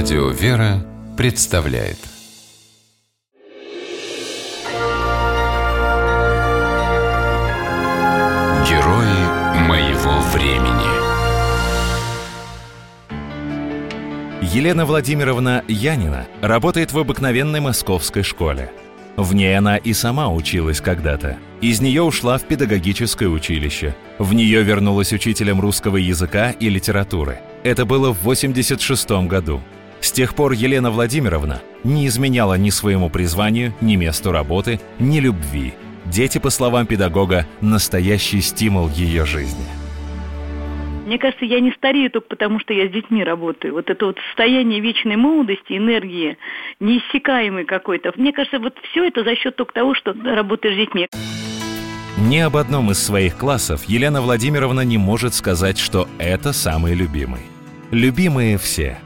Радио «Вера» представляет Герои моего времени Елена Владимировна Янина работает в обыкновенной московской школе. В ней она и сама училась когда-то. Из нее ушла в педагогическое училище. В нее вернулась учителем русского языка и литературы. Это было в 86 году. С тех пор Елена Владимировна не изменяла ни своему призванию, ни месту работы, ни любви. Дети, по словам педагога, настоящий стимул ее жизни. Мне кажется, я не старею только потому, что я с детьми работаю. Вот это вот состояние вечной молодости, энергии, неиссякаемой какой-то. Мне кажется, вот все это за счет только того, что работаешь с детьми. Ни об одном из своих классов Елена Владимировна не может сказать, что это самый любимый. Любимые все.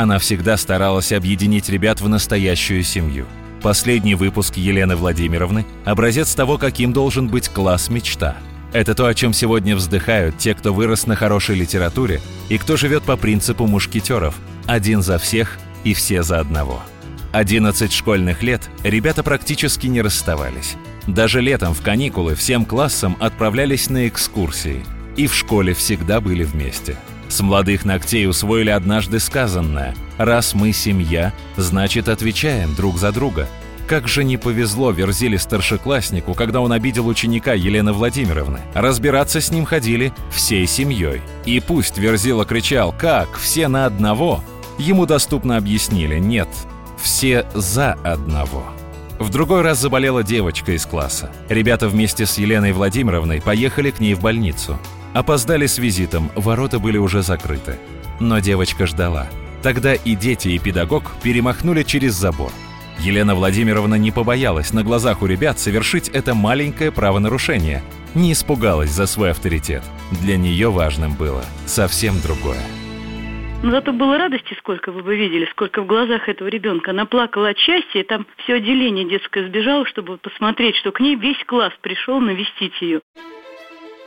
Она всегда старалась объединить ребят в настоящую семью. Последний выпуск Елены Владимировны – образец того, каким должен быть класс мечта – это то, о чем сегодня вздыхают те, кто вырос на хорошей литературе и кто живет по принципу мушкетеров «один за всех и все за одного». 11 школьных лет ребята практически не расставались. Даже летом в каникулы всем классам отправлялись на экскурсии. И в школе всегда были вместе. С молодых ногтей усвоили однажды сказанное «Раз мы семья, значит отвечаем друг за друга». Как же не повезло Верзиле старшекласснику, когда он обидел ученика Елены Владимировны. Разбираться с ним ходили всей семьей. И пусть Верзила кричал «Как? Все на одного?» Ему доступно объяснили «Нет, все за одного». В другой раз заболела девочка из класса. Ребята вместе с Еленой Владимировной поехали к ней в больницу. Опоздали с визитом, ворота были уже закрыты. Но девочка ждала. Тогда и дети, и педагог перемахнули через забор – Елена Владимировна не побоялась на глазах у ребят совершить это маленькое правонарушение. Не испугалась за свой авторитет. Для нее важным было совсем другое. Но зато было радости сколько, вы бы видели, сколько в глазах этого ребенка. Она плакала от счастья, и там все отделение детское сбежало, чтобы посмотреть, что к ней весь класс пришел навестить ее.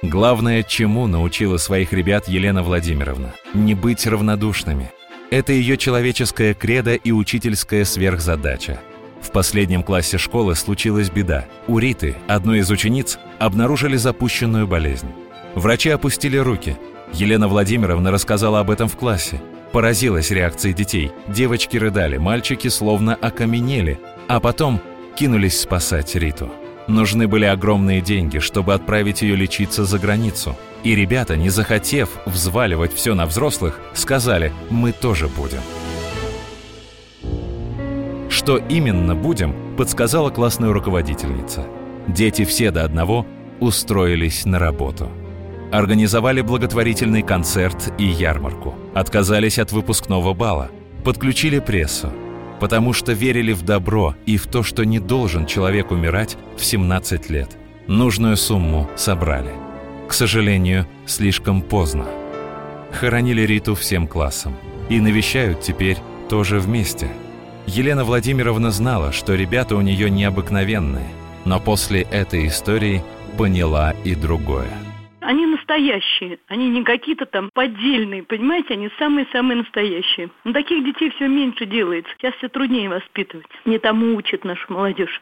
Главное, чему научила своих ребят Елена Владимировна – не быть равнодушными – это ее человеческая кредо и учительская сверхзадача. В последнем классе школы случилась беда. У Риты, одной из учениц, обнаружили запущенную болезнь. Врачи опустили руки. Елена Владимировна рассказала об этом в классе. Поразилась реакцией детей. Девочки рыдали, мальчики словно окаменели, а потом кинулись спасать Риту. Нужны были огромные деньги, чтобы отправить ее лечиться за границу. И ребята, не захотев взваливать все на взрослых, сказали «мы тоже будем». Что именно будем, подсказала классная руководительница. Дети все до одного устроились на работу. Организовали благотворительный концерт и ярмарку. Отказались от выпускного бала. Подключили прессу потому что верили в добро и в то, что не должен человек умирать в 17 лет. Нужную сумму собрали. К сожалению, слишком поздно. Хоронили Риту всем классом. И навещают теперь тоже вместе. Елена Владимировна знала, что ребята у нее необыкновенные, но после этой истории поняла и другое настоящие. Они не какие-то там поддельные, понимаете, они самые-самые настоящие. Но таких детей все меньше делается. Сейчас все труднее воспитывать. Не тому учат нашу молодежь.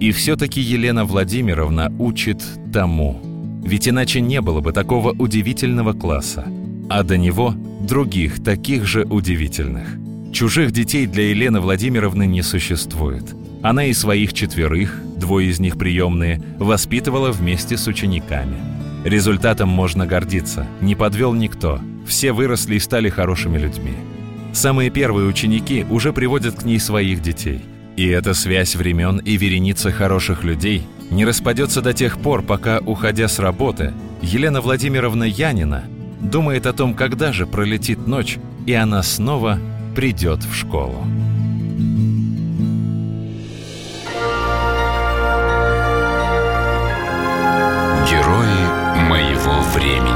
И все-таки Елена Владимировна учит тому. Ведь иначе не было бы такого удивительного класса. А до него других, таких же удивительных. Чужих детей для Елены Владимировны не существует. Она и своих четверых, двое из них приемные, воспитывала вместе с учениками – Результатом можно гордиться. Не подвел никто. Все выросли и стали хорошими людьми. Самые первые ученики уже приводят к ней своих детей. И эта связь времен и вереница хороших людей не распадется до тех пор, пока, уходя с работы, Елена Владимировна Янина думает о том, когда же пролетит ночь, и она снова придет в школу. Времени.